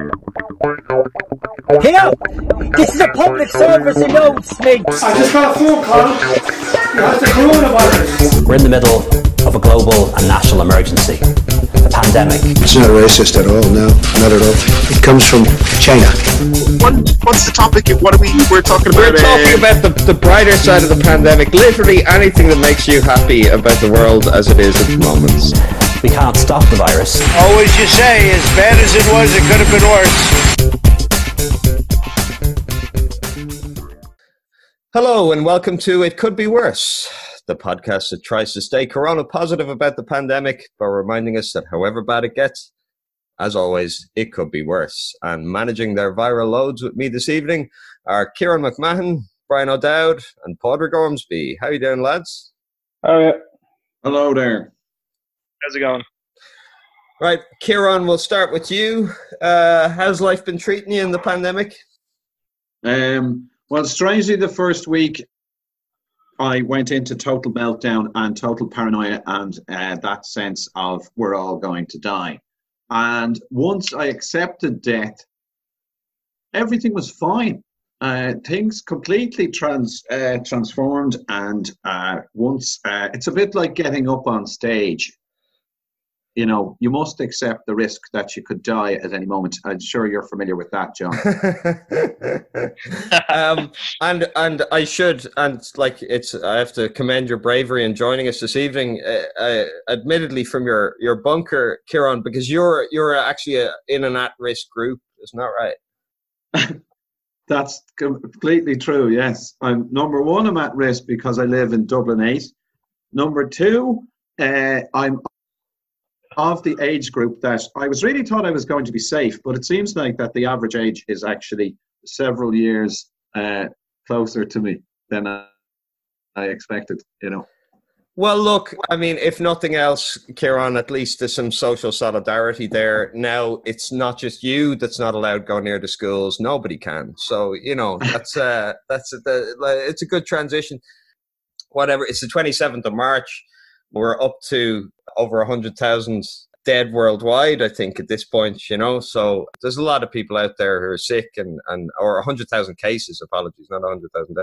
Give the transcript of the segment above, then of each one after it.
Here! This is a public service announcement! I just got a phone call. You have the coronavirus. We're in the middle of a global and national emergency, a pandemic. It's not racist at all, no, not at all. It comes from China. What, what's the topic? What are we? We're talking about. We're talking about the, the brighter side of the pandemic. Literally anything that makes you happy about the world as it is at the moment. We can't stop the virus. Always you say, as bad as it was, it could have been worse. Hello and welcome to It Could Be Worse, the podcast that tries to stay corona positive about the pandemic by reminding us that however bad it gets, as always, it could be worse. And managing their viral loads with me this evening are Kieran McMahon, Brian O'Dowd, and Padraig Ormsby. How you doing, lads? Hello there. How's it going? Right, Kieran, we'll start with you. Uh, how's life been treating you in the pandemic? Um, well, strangely, the first week I went into total meltdown and total paranoia and uh, that sense of we're all going to die. And once I accepted death, everything was fine. Uh, things completely trans uh, transformed, and uh, once uh, it's a bit like getting up on stage. You know, you must accept the risk that you could die at any moment. I'm sure you're familiar with that, John. um, and and I should and like it's I have to commend your bravery in joining us this evening. Uh, uh, admittedly, from your your bunker, Kieran, because you're you're actually a, in an at risk group, isn't that right? That's completely true. Yes, I'm number one. I'm at risk because I live in Dublin Eight. Number two, uh, I'm of the age group that I was really thought I was going to be safe, but it seems like that the average age is actually several years uh, closer to me than I, I expected. You know. Well, look, I mean, if nothing else, Kieran, at least there's some social solidarity there. Now it's not just you that's not allowed go near the schools; nobody can. So you know that's uh, that's the, it's a good transition. Whatever. It's the 27th of March. We're up to over 100,000 dead worldwide, I think, at this point, you know. So there's a lot of people out there who are sick and, and or 100,000 cases, apologies, not 100,000.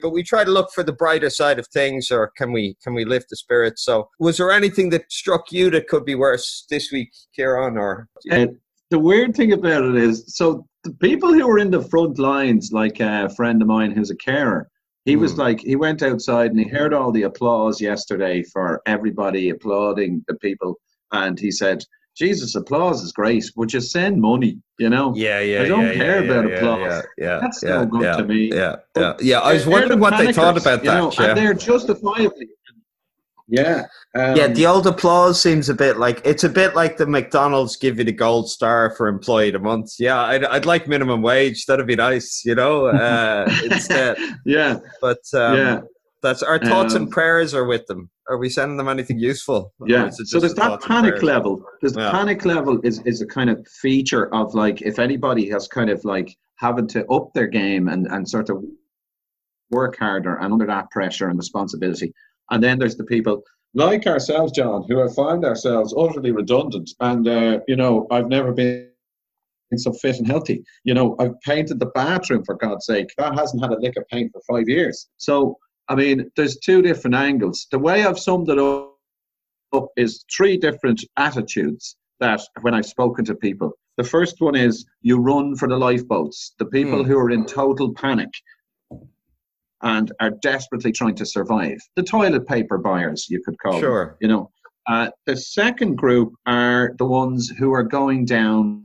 But we try to look for the brighter side of things or can we can we lift the spirits? So was there anything that struck you that could be worse this week, Kieran, or uh, the weird thing about it is so the people who were in the front lines, like a friend of mine who's a carer, he was Mm. like he went outside and he heard all the applause yesterday for everybody applauding the people and he said jesus applause is great but just send money you know yeah, yeah, I don't yeah, care yeah, about yeah, applause. Yeah, yeah, That's no good to me. Yeah, yeah, yeah. I was wondering the what they thought panickers, about you that. know, and they're justifiably yeah um, Yeah, the old applause seems a bit like it's a bit like the McDonald's give you the gold star for employee of the month. Yeah, I'd, I'd like minimum wage. That'd be nice, you know. Uh, instead, yeah but um, yeah that's our thoughts and Um, prayers are with them. Are we sending them anything useful? Yeah. So there's that panic level. There's the Yeah. panic level is, is a kind of feature of like if anybody has kind of like having to up their game and, and sort of work harder and under that pressure and responsibility. And then there's the people like ourselves, John, who have found ourselves utterly redundant. And uh, you know, I've never been so fit and healthy. You know, I've painted the bathroom for God's sake. That hasn't had a lick of paint for five years. So I mean, there's two different angles. The way I've summed it up is three different attitudes that when I've spoken to people. The first one is you run for the lifeboats, the people Hmm. who are in total panic and are desperately trying to survive. The toilet paper buyers, you could call them. Sure. You know, uh, the second group are the ones who are going down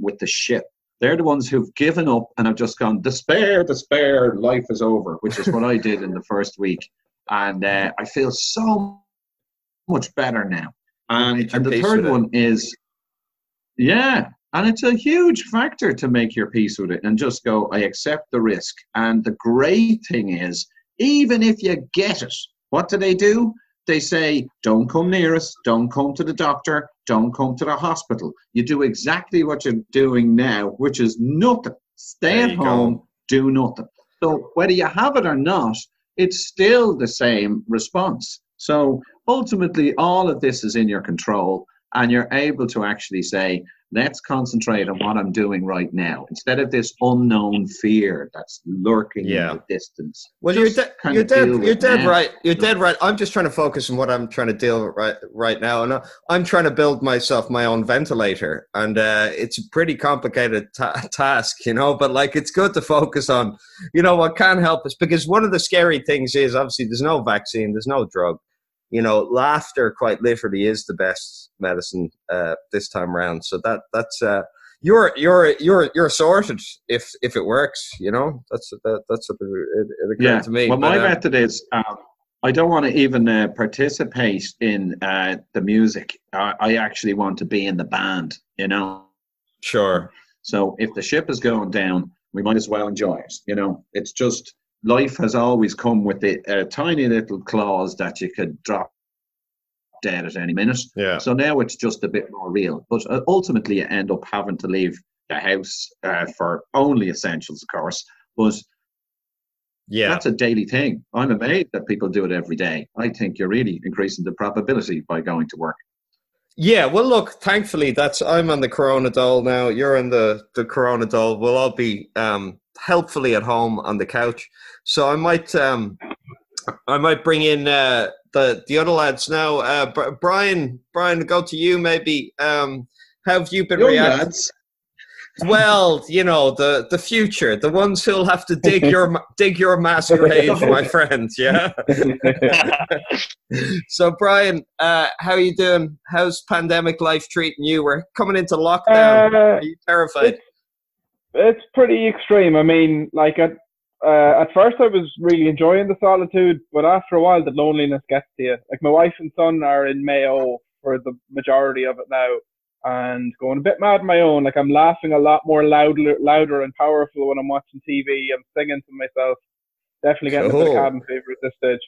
with the ship. They're the ones who've given up and have just gone despair, despair, life is over, which is what I did in the first week, and uh, I feel so much better now. And, and the third one is, yeah, and it's a huge factor to make your peace with it and just go, I accept the risk. And the great thing is, even if you get it, what do they do? They say, don't come near us, don't come to the doctor, don't come to the hospital. You do exactly what you're doing now, which is nothing. Stay at you go. home, do nothing. So whether you have it or not, it's still the same response. So ultimately, all of this is in your control. And you're able to actually say, let's concentrate on what I'm doing right now instead of this unknown fear that's lurking Yeah. in the distance. Well, you're, de- you're dead. You're dead now. right. You're dead right. I'm just trying to focus on what I'm trying to deal with right right now, and I- I'm trying to build myself my own ventilator, and uh, it's a pretty complicated ta- task, you know. But like, it's good to focus on, you know, what can help us because one of the scary things is obviously there's no vaccine, there's no drug. You know, laughter quite literally is the best medicine uh, this time around. So that that's uh, you're you're you're you're sorted if if it works. You know, that's that, that's what it, it occurred Yeah. to me. Well, my But, uh, method is um, I don't want to even uh, participate in uh, the music. I, I actually want to be in the band, you know. Sure. So if the ship is going down, we might as well enjoy it. You know, it's just life has always come with the uh, tiny little clause that you could drop dead at any minute. Yeah. So now it's just a bit more real. But uh, ultimately, you end up having to leave the house uh, for only essentials, of course. But Yeah. that's a daily thing. I'm amazed that people do it every day. I think you're really increasing the probability by going to work. Yeah. Well, look. Thankfully, that's I'm on the Corona doll now. You're on the the Corona dole. We'll all be um, helpfully at home on the couch. So I might um, I might bring in uh, the the other lads now. Uh, Br- Brian, Brian, go to you maybe. Um, how have you been reacting? Well, you know the the future, the ones who'll have to dig your dig your masquerade, my friend. Yeah. so, Brian, uh, how are you doing? How's pandemic life treating you? We're coming into lockdown. Uh, Are you terrified? It's, pretty extreme. I mean, like at uh, at first I was really enjoying the solitude, but after a while the loneliness gets to you. Like my wife and son are in Mayo for the majority of it now, and going a bit mad on my own. Like I'm laughing a lot more louder, louder and powerful when I'm watching TV. I'm singing to myself. Definitely getting a bit Cool. of cabin fever at this stage.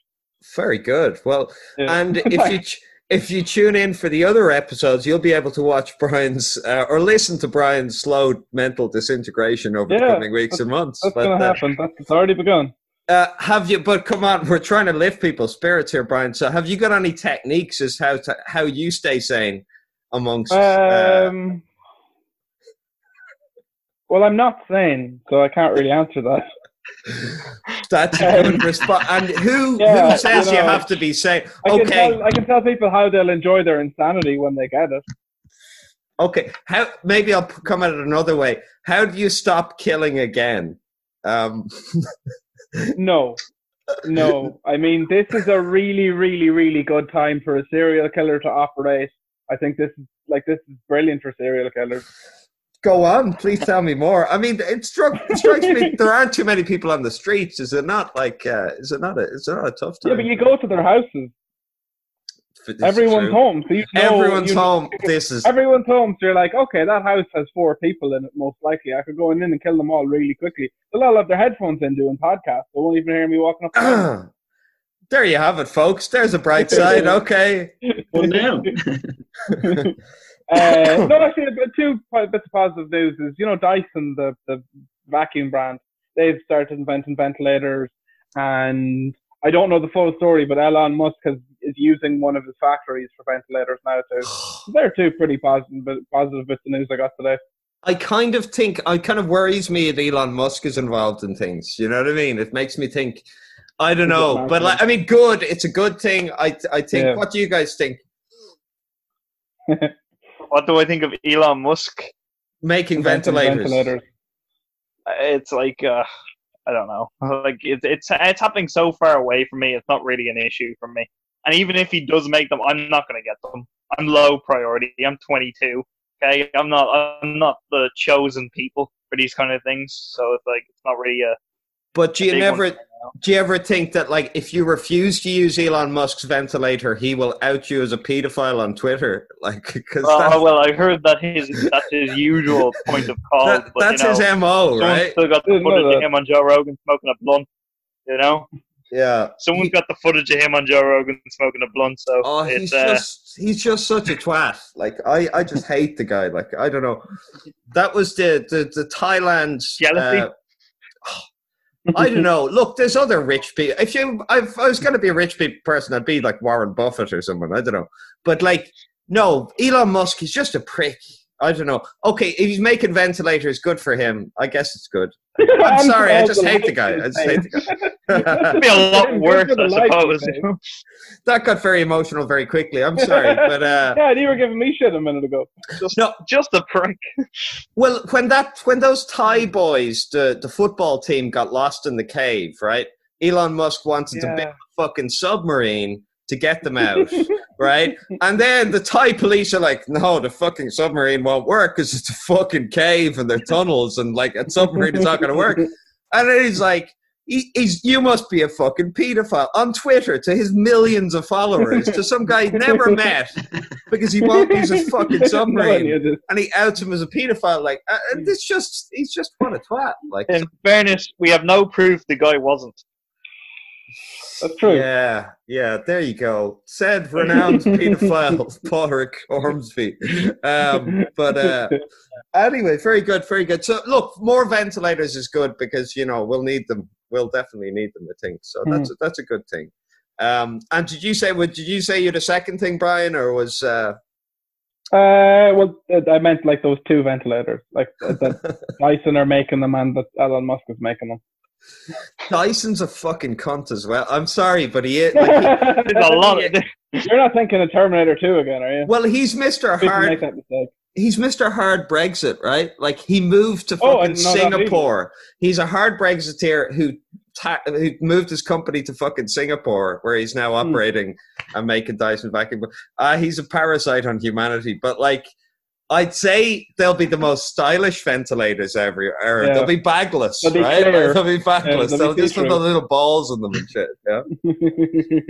Very good. Well, Yeah. and if you ch- if you tune in for the other episodes, you'll be able to watch Brian's uh, or listen to Brian's slow mental disintegration over the coming weeks and months. That's But, gonna uh, happen. That's it's already begun. Uh, have you? But come on, we're trying to lift people's spirits here, Brian. So, have you got any techniques as how to how you stay sane amongst? uh, Um, well, I'm not sane, so I can't really answer that. that's a good response. And who Yeah, who says you you, have to be safe? I can, Okay, tell, I can tell people how they'll enjoy their insanity when they get it. okay. How? Maybe I'll come at it another way. How do you stop killing again? Um, No, no. I mean, this is a really, really, really good time for a serial killer to operate. I think this is like this is brilliant for serial killers. Go on, please tell me more. I mean, it, struck, it strikes me there aren't too many people on the streets. Is it not like? Uh, is it not a? Is it not a tough time? Yeah, but you go to their houses. This Everyone's true. home. So you know, Everyone's you know- home. This is Everyone's home. So you're like, okay, that house has four people in it. Most likely, I could go in and kill them all really quickly. They'll all have their headphones in doing podcasts. They won't even hear me walking up. the there you have it, folks. There's a bright side. Okay. Well, now. Uh, no, actually, but two bits of positive news is you know Dyson, the the vacuum brand, they've started inventing ventilators, and I don't know the full story, but Elon Musk has is using one of his factories for ventilators now too. So They're two pretty positive bits of news I got today. I kind of think it kind of worries me that Elon Musk is involved in things. You know what I mean? It makes me think. I don't know, but like, I mean, good. It's a good thing. I I think. Yeah. What do you guys think? What do I think of Elon Musk? Making Inventing ventilators. It's like uh, I don't know. Like it's it's it's happening so far away from me. It's not really an issue for me. And even if he does make them, I'm not going to get them. I'm low priority. I'm 22. Okay, I'm not. I'm not the chosen people for these kind of things. So it's like it's not really a. But do you big never one. do you ever think that like if you refuse to use Elon Musk's ventilator, he will out you as a pedophile on Twitter? Like because Oh well, I heard that his that's his usual point of call. that, but, that's you know, his mo, someone's right? still got the footage of him on Joe Rogan smoking a blunt. You know, Yeah. someone's got the footage of him on Joe Rogan smoking a blunt. So Oh, it's he's uh, just he's just such a twat. Like I, I just hate the guy. Like I don't know. That was the the, the Thailand Jealousy? uh, I don't know. Look, there's other rich people. If you, if I was going to be a rich person, I'd be like Warren Buffett or someone. I don't know. But like, No, Elon Musk, is just a prick. I don't know. Okay, if he's making ventilators, good for him. I guess it's good. I'm sorry, I just hate the guy. I just hate the guy. It'd be a lot worse, I suppose. that got very emotional very quickly. I'm sorry, but uh, yeah, you were giving me shit a minute ago. Just, No. just a prick. well, when that when those Thai boys, the the football team, got lost in the cave, right? Elon Musk wanted to build a fucking submarine to get them out, right? And then the Thai police are like, "No, the fucking submarine won't work because it's a fucking cave and there are tunnels, and like a submarine is not going to work." And then he's like, he, "He's you must be a fucking pedophile on Twitter to his millions of followers to some guy he never met because he won't use his fucking submarine." idea and he outs him as a paedophile. Like, uh, and it's just he's just what a twat. Like, In fairness, we have no proof the guy wasn't. That's true. yeah, yeah. There you go. Said renowned paedophile Pauric Ormsby. Um, but uh, anyway, very good, very good. So look, more ventilators is good because you know we'll need them. We'll definitely need them. I think so. That's a, that's a good thing. Um, and did you say? Did you say? you're the second thing, Brian, or was? Uh, Uh, well, uh, I meant like those two ventilators, like that Dyson are making them and that Elon Musk is making them. Dyson's a fucking cunt as well. I'm sorry, but he is. Like, he- There's a lot of You're not thinking of Terminator 2 again, are you? well, he's Mr. Didn't Hard make that mistake. he's Mr. Hard Brexit, right? Like he moved to Oh, fucking didn't know that either. Singapore. He's a hard Brexiteer who ta- who moved his company to fucking Singapore, where he's now Hmm. operating and making Dyson vacuum. Uh, he's a parasite on humanity. But like, I'd say they'll be the most stylish ventilators ever. ever. Yeah. They'll be bagless, They'll be right? clear. They'll be bagless. they'll they'll just have the little balls in them and shit. Yeah.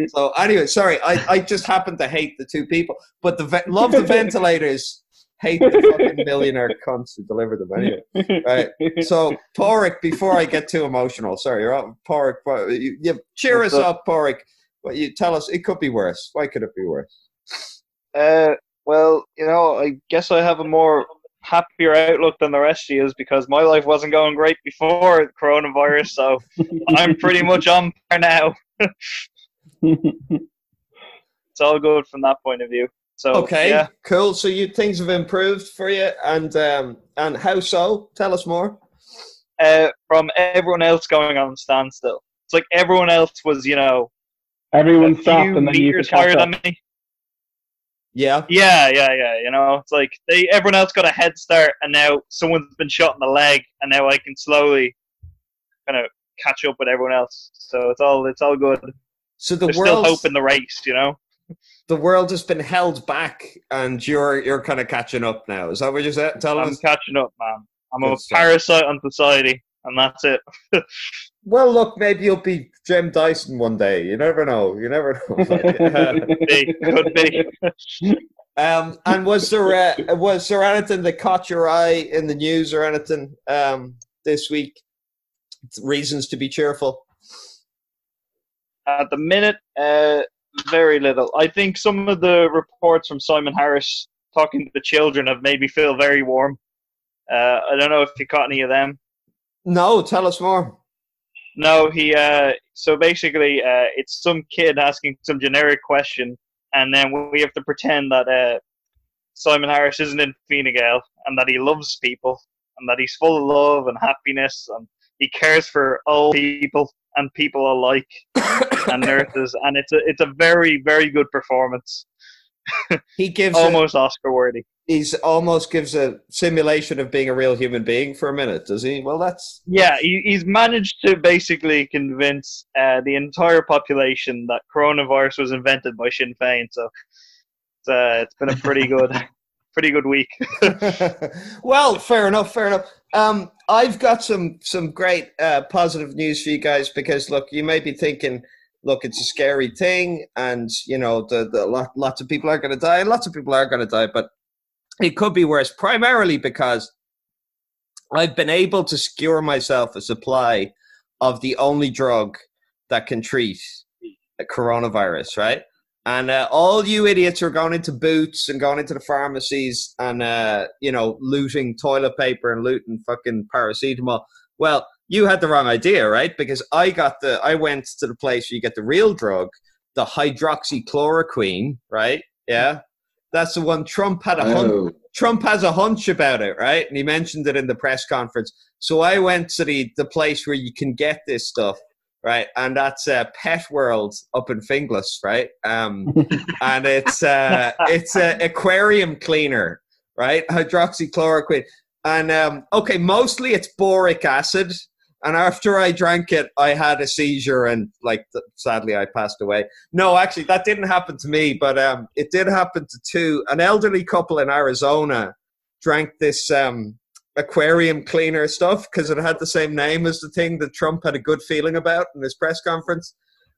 So anyway, sorry, I, I just happen to hate the two people, but the ve- love the ventilators, hate the fucking millionaire cunts who deliver them anyway. Right. So Pauric, before I get too emotional, sorry, you're up, Pauric. but You, you cheer What's us up? up, Pauric. Well, you tell us it could be worse. Why could it be worse? Uh, well, you know, I guess I have a more happier outlook than the rest of you is because my life wasn't going great before the coronavirus, so I'm pretty much on par now. It's all good from that point of view. So Okay, yeah, cool. So you things have improved for you, and um, and how so? Tell us more. uh, from everyone else going on standstill. It's like everyone else was, you know, Everyone a stopped and then you could catch higher up. than me. Yeah. Yeah, yeah, yeah. You know, it's like they everyone else got a head start, and now someone's been shot in the leg, and now I can slowly kind of catch up with everyone else. So it's all it's all good. So the There's still hope in the race, you know. the world has been held back, and you're you're kind of catching up now. Is that what you're sa- telling I'm us? catching up, man. I'm a stuff. parasite on society, and that's it. Well, look, maybe you'll be Jim Dyson one day. You never know. You never know. Be, could be. um, and was there uh, was there anything that caught your eye in the news or anything um, this week? Reasons to be cheerful. At the minute, uh, very little. I think some of the reports from Simon Harris talking to the children have made me feel very warm. Uh, I don't know if you caught any of them. No, tell us more. No, he. Uh, so basically, uh, it's some kid asking some generic question, and then we have to pretend that uh, Simon Harris isn't in Fine Gael and that he loves people and that he's full of love and happiness and he cares for all people and people alike and nurses, and it's a it's a very very good performance, He gives almost Oscar worthy. he's almost gives a simulation of being a real human being for a minute, does he? Well, that's Yeah, he, he's managed to basically convince uh, the entire population that coronavirus was invented by Sinn Féin. So it's, uh, it's been a pretty good, pretty good week. well, fair enough, fair enough. Um, I've got some some great uh, positive news for you guys because look, you may be thinking, look, it's a scary thing, and you know, the, the lot, lots of people are going to die, and lots of people are going to die, but it could be worse. Primarily because I've been able to secure myself a supply of the only drug that can treat coronavirus, right? And uh, all you idiots are going into boots and going into the pharmacies and uh, you know looting toilet paper and looting fucking paracetamol. Well, you had the wrong idea, right? Because I got the I went to the place where you get the real drug, the hydroxychloroquine, right? Yeah, That's the one Trump had a hunch. Oh, Trump has a hunch about it, right? And he mentioned it in the press conference. So I went to the the place where you can get this stuff, right? And that's uh, Pet World up in Finglas, right? Um, and it's uh, it's an aquarium cleaner, right? Hydroxychloroquine, and um, okay, mostly it's boric acid. And after I drank it, I had a seizure, and like sadly, I passed away. No, actually, that didn't happen to me, but um, it did happen to two. An elderly couple in Arizona drank this um, aquarium cleaner stuff because it had the same name as the thing that Trump had a good feeling about in his press conference.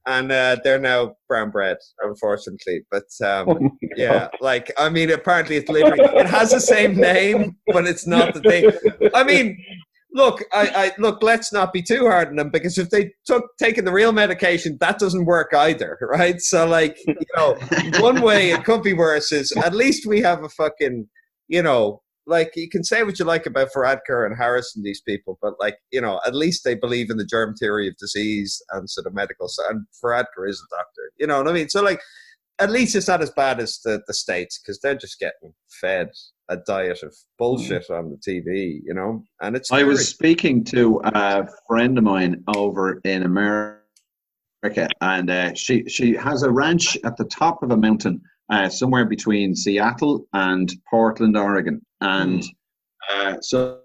And uh, they're now brown bread, unfortunately. But um, yeah, like I mean, apparently it's literally it has the same name, but it's not the thing. I mean, look, I, I look. Let's not be too hard on them because if they took taking the real medication, that doesn't work either, right? So, like, you know, one way it could be worse is at least we have a fucking, you know, like you can say what you like about Varadkar and Harris and these people, but like, you know, at least they believe in the germ theory of disease and sort of medical. And Varadkar is a doctor, you know what I mean? So, like, at least it's not as bad as the, the states because they're just getting fed a diet of bullshit on the TV, you know, and it's. I was speaking to a friend of mine over in America, and uh, she she has a ranch at the top of a mountain, uh, somewhere between Seattle and Portland, Oregon, and uh, so.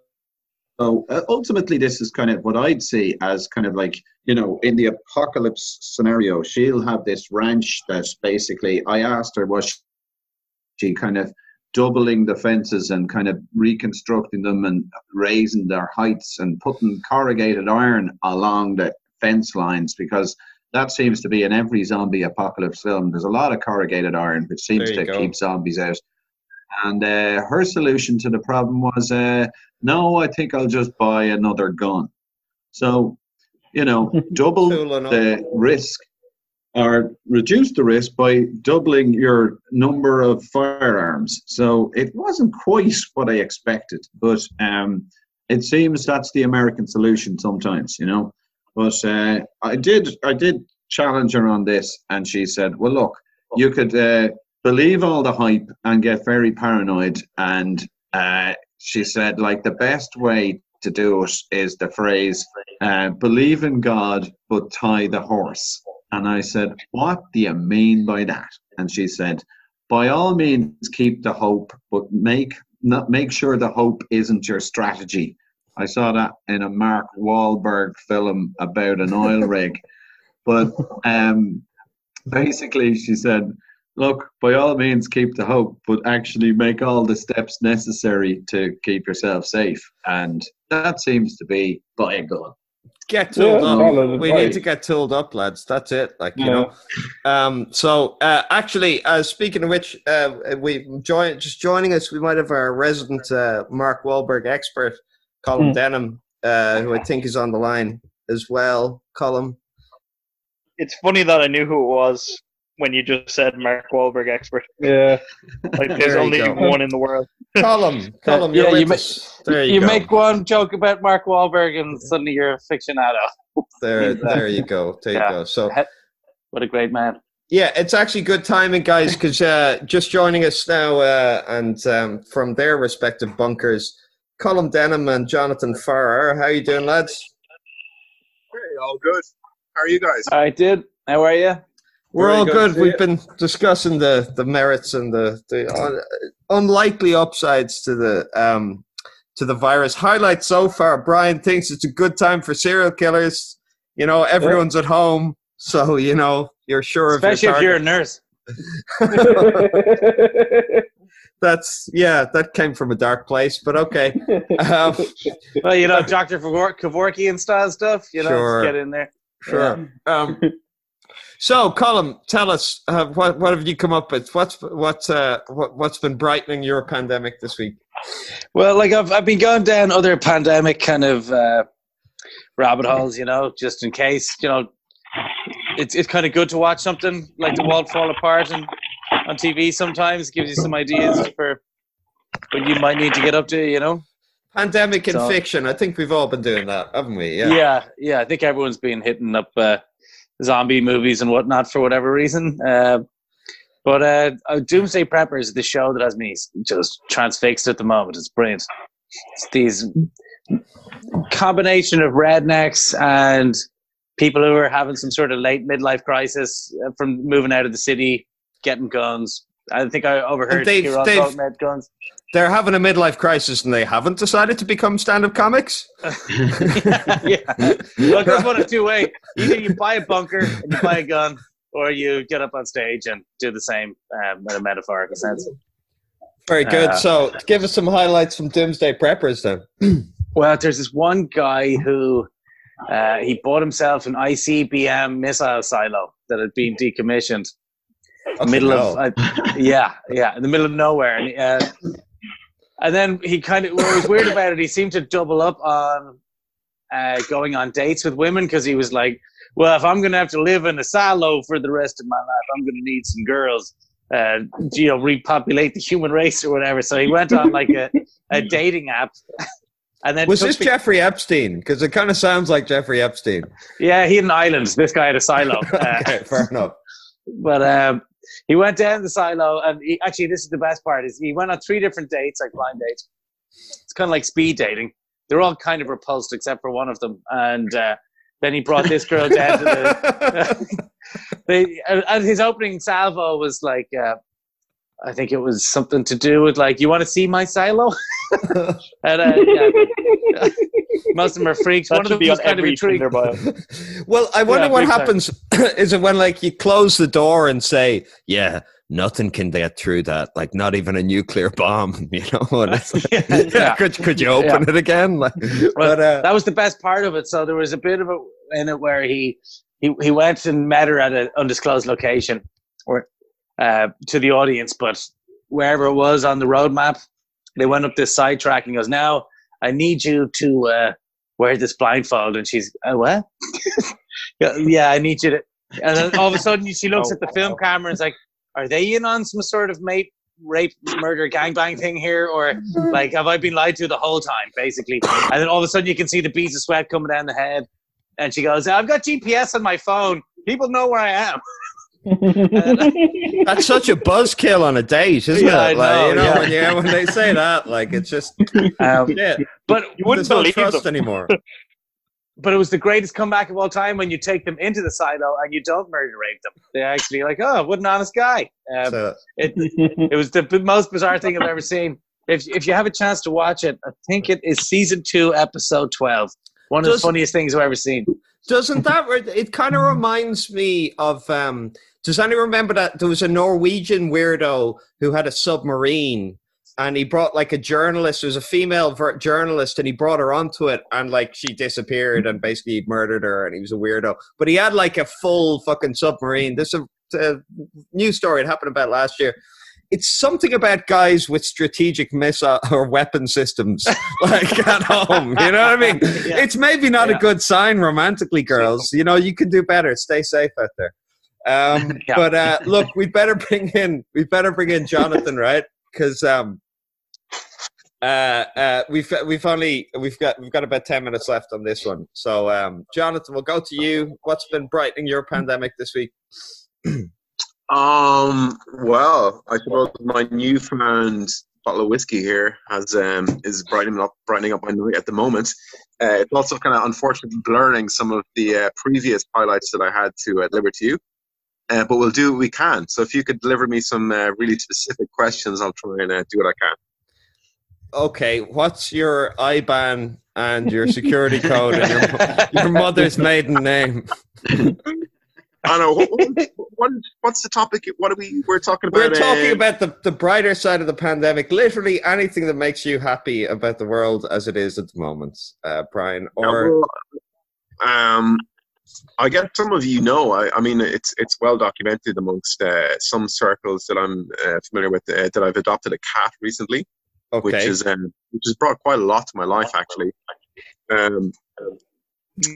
So uh, ultimately, this is kind of what I'd see as kind of like you know in the apocalypse scenario. She'll have this ranch that's basically. I asked her was she kind of doubling the fences and kind of reconstructing them and raising their heights and putting corrugated iron along the fence lines because that seems to be in every zombie apocalypse film. There's a lot of corrugated iron, which seems to go. keep zombies out. And uh, her solution to the problem was, uh, no, I think I'll just buy another gun. So, you know, double Tooling the risk or reduce the risk by doubling your number of firearms. So it wasn't quite what I expected, but um, it seems that's the American solution sometimes, you know. But uh, I did, I did challenge her on this, and she said, "Well, look, you could uh, believe all the hype and get very paranoid." And uh, she said, like the best way to do it is the phrase, uh, "Believe in God, but tie the horse." And I said, What do you mean by that? And she said, By all means, keep the hope, but make not make sure the hope isn't your strategy. I saw that in a Mark Wahlberg film about an oil rig. But um, basically, she said, Look, by all means, keep the hope, but actually make all the steps necessary to keep yourself safe. And that seems to be buy a gun. get tooled Yeah, up. We advice. need to get tooled up, lads. That's it. Like you Yeah. know. Um, so uh, actually, uh, speaking of which, uh, we join just joining us. We might have our resident uh, Mark Wahlberg expert, Colin Hmm. Denham, uh, who I think is on the line as well. Colin. It's funny that I knew who it was when you just said Mark Wahlberg expert. Yeah. Like there's There only go. one in the world. Colin, Colin, yeah, you're you ma- There you, You make one joke about Mark Wahlberg and suddenly you're a fictionado. there, there you go. There you go. So What a great man. Yeah, it's actually good timing, guys, because uh, just joining us now uh, and um, from their respective bunkers, Colin Denham and Jonathan Farrer. How you doing, lads? Hey, all good. How are you guys? I did. How are you? We're all good good. We've you. been discussing the, the merits and the, the un- unlikely upsides to the um, to the virus. Highlight so far: Brian thinks it's a good time for serial killers. You know, everyone's at home, so you know you're sure of your Especially if you're a nurse. That's yeah, that came from a dark place, but okay. Um, Well, you know, Dr. Kavor- Kevorkian style stuff, you know, Sure. just get in there. Sure. Um, so, Colin, tell us uh, what what have you come up with? What's what's uh, what, what's been brightening your pandemic this week? Well, like I've I've been going down other pandemic kind of uh, rabbit holes, you know, just in case, you know, it's it's kind of good to watch something like the world fall apart and on TV sometimes gives you some ideas for what you might need to get up to, you know. Pandemic and So- fiction. I think we've all been doing that, haven't we? Yeah, Yeah. yeah. I think everyone's been hitting up uh, zombie movies and whatnot for whatever reason. Uh, But uh, uh, Doomsday Preppers is the show that has me just transfixed at the moment. It's brilliant. It's these combination of rednecks and people who are having some sort of late midlife crisis uh, from moving out of the city, getting guns. I think I overheard They've- they've- guns. They're having a midlife crisis and they haven't decided to become stand-up comics. yeah. Well, it goes one of two ways. Either you buy a bunker and you buy a gun, or you get up on stage and do the same um, in a metaphorical sense. Very good. Uh, so, give us some highlights from Doomsday Preppers then. Well, there's this one guy who uh, he bought himself an ICBM missile silo that had been decommissioned. middle of uh, yeah, yeah, in the middle of nowhere, and, uh, and then he kind of what was weird about it. He seemed to double up on uh, going on dates with women because he was like, "Well, if I'm going to have to live in a silo for the rest of my life, I'm going to need some girls." Uh, you know, repopulate the human race or whatever. So he went on like a, a dating app, and then Was this the- Jeffrey Epstein? Because it kind of sounds like Jeffrey Epstein. Yeah, he had an island. This guy had a silo. Uh, okay, fair enough. but um, he went down the silo, and he, actually, this is the best part: is he went on three different dates, like blind dates. It's kind of like speed dating. They're all kind of repulsed except for one of them, and uh, then he brought this girl down to the. they, and and his opening salvo was like, uh, I think it was something to do with like, "You want to see my silo?" and uh, yeah, most of them are freaks. That one of them be was on kind of every intrigued. Well, I wonder Yeah, what happens. is it when like you close the door and say, "Yeah, nothing can get through that. Like not even a nuclear bomb." You know, and it's like, Yeah. could could you open Yeah. it again? Like, Well, but uh, that was the best part of it. So there was a bit of it in it where he he, he went and met her at an undisclosed location or uh, to the audience, but wherever it was on the roadmap, they went up this sidetrack and goes, "Now I need you to uh, wear this blindfold." And she's, uh, "What? yeah, yeah, I need you to." And then all of a sudden, she looks Oh, at the film camera and is like, "Are they in on some sort of mate?" rape murder gangbang thing here or like have i been lied to the whole time basically and then all of a sudden you can see the beads of sweat coming down the head and she goes i've got gps on my phone people know where i am that's such a buzzkill on a date, isn't Yeah, it? Like, know, you know, yeah. when, you, when they say that, like it's just um, yeah. but You wouldn't There's no believe trust them. anymore. but it was the greatest comeback of all time when you take them into the silo and you don't murder rape them they're actually like oh what an honest guy um, So, it, it was the most bizarre thing i've ever seen if, if you have a chance to watch it i think it is season 2 episode 12 one of Does- the funniest things i've ever seen doesn't that? It kind of reminds me of. um Does anyone remember that there was a Norwegian weirdo who had a submarine? And he brought like a journalist, there was a female journalist, and he brought her onto it, and like she disappeared, and basically he murdered her, and he was a weirdo. But he had like a full fucking submarine. This is a, a news story. It happened about last year. It's something about guys with strategic missile or weapon systems, like at home. You know what I mean? Yeah. It's maybe not Yeah. a good sign romantically, girls. You know, you can do better. Stay safe out there. Um, Yeah. But uh, look, we better bring in we better bring in Jonathan, right? Because um, uh, uh, we've we've only we've got we've got about ten minutes left on this one. So um, Jonathan, we'll go to you. What's been brightening your pandemic this week? Um. Well, I suppose my newfound bottle of whiskey here has um is brightening up brightening up my night at the moment. Uh, it's also kind of unfortunately blurring some of the uh, previous highlights that I had to uh, deliver to you. Uh, but we'll do what we can. So if you could deliver me some uh, really specific questions, I'll try and uh, do what I can. Okay, what's your IBAN and your security code and your your mother's maiden name? I know. What, what, what, what's the topic? What are we? We're talking about. We're talking uh, about the, the brighter side of the pandemic. Literally anything that makes you happy about the world as it is at the moment, uh, Brian. Or um, I guess some of you know. I, I mean, it's it's well documented amongst uh, some circles that I'm uh, familiar with uh, that I've adopted a cat recently, which is um, which has brought quite a lot to my life actually. Um,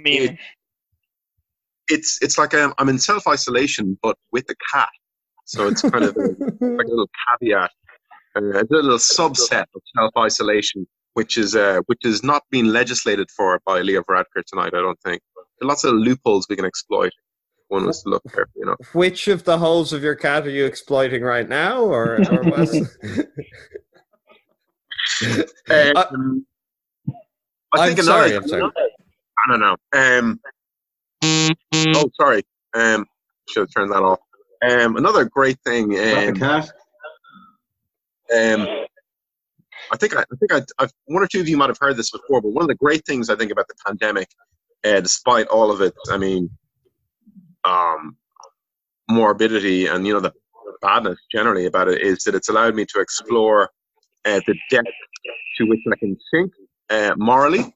Meaning. It's it's like um, I'm in self isolation, but with the cat. So it's kind of a, like a little caveat, uh, a little subset of self isolation, which is uh, which is not being legislated for by Leo Varadkar tonight. I don't think. There are lots of loopholes we can exploit. one was to look careful, you know. Which of the holes of your cat are you exploiting right now, or, or what's- Um, I think I'm another. sorry, I'm sorry. I don't know. Um, oh, sorry. Um, should have turned that off. Um, another great thing. Um, um, I think I, I think I, I've, one or two of you might have heard this before, but one of the great things I think about the pandemic, uh, despite all of it, I mean, um, morbidity and you know the badness generally about it is that it's allowed me to explore uh, the depth to which I can think uh, morally.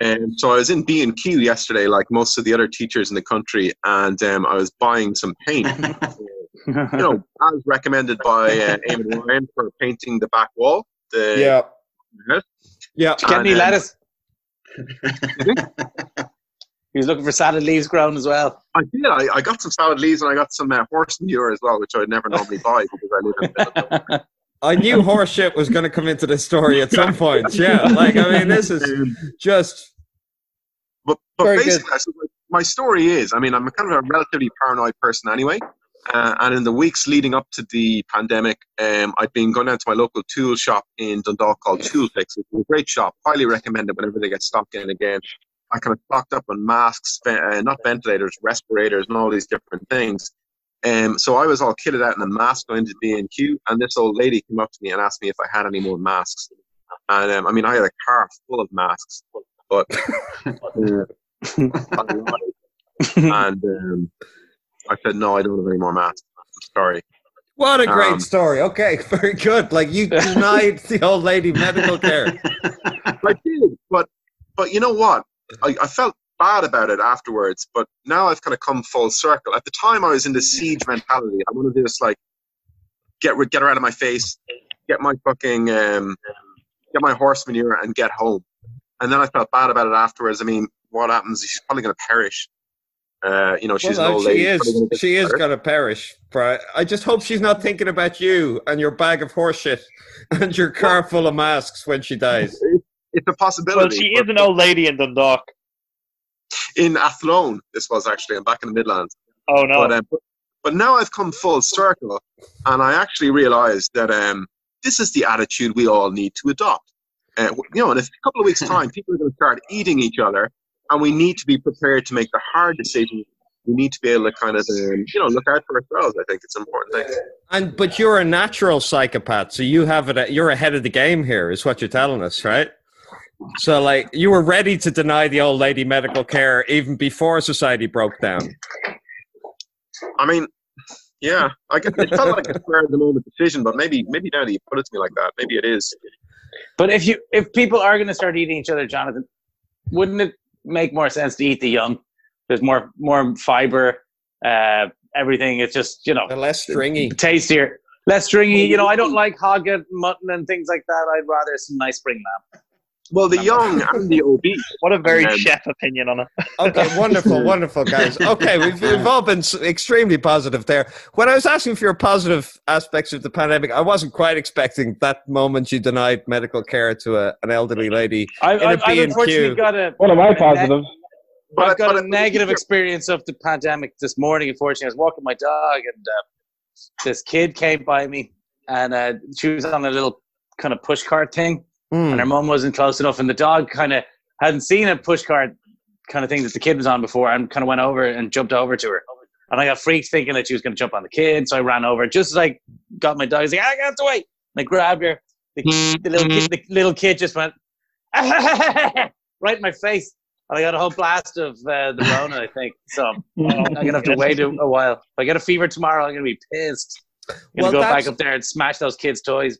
And so I was in B and Q yesterday, like most of the other teachers in the country, and um, I was buying some paint. you know, as recommended by uh, Eamon Ryan for painting the back wall. The, Yeah. Yeah. Did you get any um, lettuce? he was looking for salad leaves grown as well. I did. I, I got some salad leaves and I got some uh, horse manure as well, which I would never normally buy because I live in the middle of I knew horse shit was going to come into this story at some point. Yeah, like I mean, this is just But, but Very basically, I suppose my story is I mean, I'm kind of a relatively paranoid person anyway. Uh, and in the weeks leading up to the pandemic, um, I'd been going down to my local tool shop in Dundalk called Toolfix, which is a great shop. Highly recommended whenever they get stocked in again. I kind of stocked up on masks, ve- uh, not ventilators, respirators, and all these different things. Um, so I was all kitted out in a mask going to B&Q, and this old lady came up to me and asked me if I had any more masks. And um, I mean, I had a car full of masks, but uh, I and um, I said, no, I don't have any more masks. I'm sorry. what a great Um, story. Okay, very good. Like you denied the old lady medical care. I did, but but you know what? I, I felt bad about it afterwards, but now I've kind of come full circle. At the time, I was in the siege mentality. I want to just like get rid, get her out of my face, get my fucking um, get my horse manure, and get home. And then I felt bad about it afterwards. I mean, what happens? She's probably going to perish. Uh, you know, she's well, an no, old she lady. is. probably gonna get She is going to perish. But I just hope she's not thinking about you and your bag of horseshit and your car full of masks when she dies. It's a possibility. Well, she is an old lady in Dundalk. In Athlone. This was actually. I'm back in the Midlands. Oh no! But, um, but, now I've come full circle, and I actually realised that um, this is the attitude we all need to adopt. Uh, you know, in a couple of weeks' time, people are going to start eating each other, and we need to be prepared to make the hard decisions. We need to be able to kind of, um, you know, look out for ourselves. I think it's an important thing. And but you're a natural psychopath, so you have it. You're ahead of the game here, is what you're telling us, right? So, like, you were ready to deny the old lady medical care even before society broke down. I mean, yeah, I get, it felt like a spur of the moment decision, but maybe, maybe now that you put it to me like that, maybe it is. But if you if people are going to start eating each other, Jonathan, wouldn't it make more sense to eat the young? There's more more fiber, uh, everything. It's just you know They're less stringy. tastier, less stringy. You know, I don't like hog and mutton and things like that. I'd rather some nice spring lamb. Well, the young and the obese. what a very Um, chef opinion on it. Okay, wonderful, wonderful, guys. Okay, we've, we've all been extremely positive there. When I was asking for your positive aspects of the pandemic, I wasn't quite expecting that moment you denied medical care to a, an elderly lady I, in a I, I've B&Q. unfortunately got a One of my a positives. But- I've got but- a negative experience of the pandemic this morning. Unfortunately, I was walking my dog, and uh, this kid came by me, and uh, she was on a little kind of push cart thing, Hmm. and her mum wasn't close enough, and the dog kind of hadn't seen a push cart kind of thing that the kid was on before, and kind of went over and jumped over to her. And I got freaked thinking that she was going to jump on the kid, so I ran over. Just as I got my dog, I was like, "I got the way!" And I grabbed her. The, the little kid, the little kid just went right in my face. And I got a whole blast of uh, the Rona, I think. So I'm gonna have to wait a, a while. If I get a fever tomorrow, I'm gonna be pissed. I'm gonna Well, go back up there and smash those kids' toys.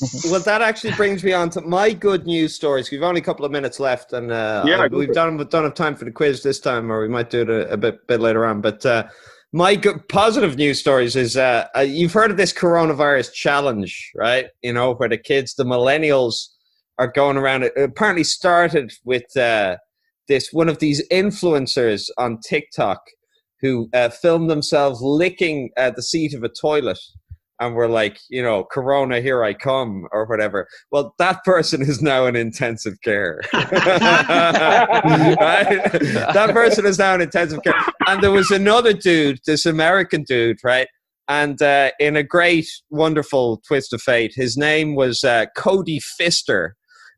Well, that actually brings me on to my good news stories. We've only a couple of minutes left, and uh, Yeah, we've it. done we don't have time for the quiz this time, or we might do it a, a bit bit later on. But uh, my good positive news stories is uh, uh, you've heard of this coronavirus challenge, right? You know where the kids, the millennials, are going around. It apparently started with uh, this one of these influencers on TikTok who uh, filmed themselves licking uh, the seat of a toilet and we're like, you know, Corona, here I come, or whatever. Well, that person is now in intensive care. right? That person is now in intensive care. And there was another dude, this American dude, right? And uh, in a great, wonderful twist of fate, his name was uh, Cody Fister,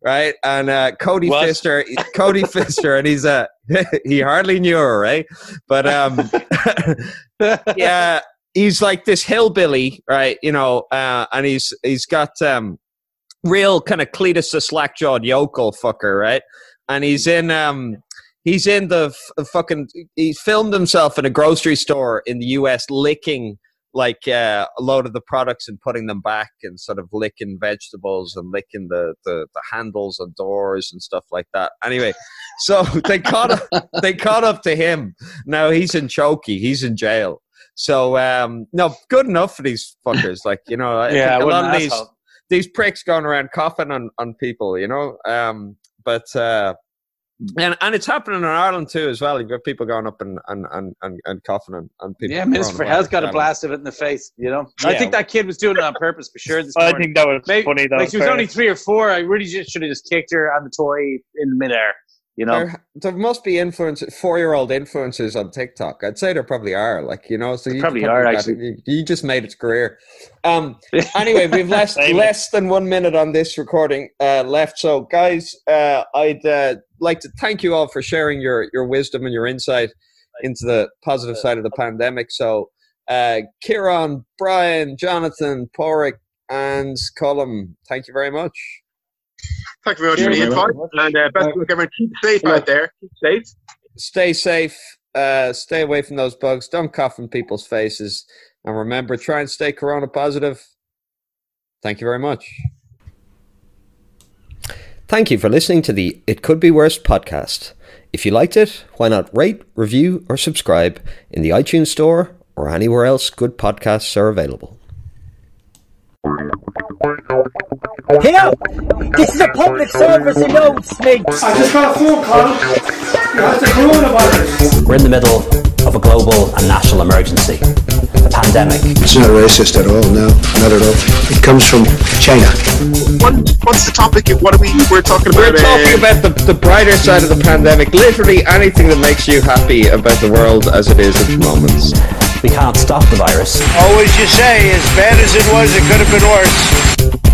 right? And uh, Cody What? Fister, Cody Fister, and he's uh, he hardly knew her, right? But um, yeah, he's like this hillbilly, right? You know, uh, and he's he's got um, real kind of Cletus the slack jawed yokel fucker, right? And he's in um, he's in the f- fucking he filmed himself in a grocery store in the U.S. licking like uh, a load of the products and putting them back and sort of licking vegetables and licking the, the, the handles and doors and stuff like that. Anyway, so they caught up, they caught up to him. Now he's in Chokey, he's in jail. So um, no, good enough for these fuckers. Like you know, I Yeah, a lot of these asshole. these pricks going around coughing on, on people. You know, um, but. Uh, and and it's happening in Ireland too as well. You've got people going up and and, and, and, and coughing on, on people. Yeah, Minister for coronavirus. Health got a blast of it in the face. You know, I think that kid was doing it on purpose for sure. This I morning. think that was Maybe- funny though. like she was only three or four. I really just should have just kicked her on the toy in midair. You know, There, there must be influencers, four-year-old influencers on TikTok. I'd say there probably are. Like you know, so you probably could are, actually. You, you just made its career. Um. Anyway, we've less less than one minute on this recording uh, left. So, guys, uh, I'd uh, like to thank you all for sharing your your wisdom and your insight into the positive side of the pandemic. So, uh, Kieran, Brian, Jonathan, Pauric, and Colum, thank you very much. Thank you very much for the invite. And uh, best of luck, everyone. Keep safe out there. Keep safe. stay safe. Uh, stay away from those bugs. Don't cough in people's faces. And remember, try and stay corona positive. Thank you very much. Thank you for listening to the It Could Be Worse podcast. If you liked it, why not rate, review, or subscribe in the iTunes Store or anywhere else good podcasts are available. You know, this is a public service announcement. I just got a phone call. You have the coronavirus. We're in the middle of a global and national emergency, a pandemic. It's not racist at all, no, not at all. It comes from China. What, what's the topic? What are we? We're talking about. We're talking uh, about the, the brighter side of the pandemic, literally anything that makes you happy about the world as it is at the moment. We can't stop the virus. Always you say, as bad as it was, it could have been worse.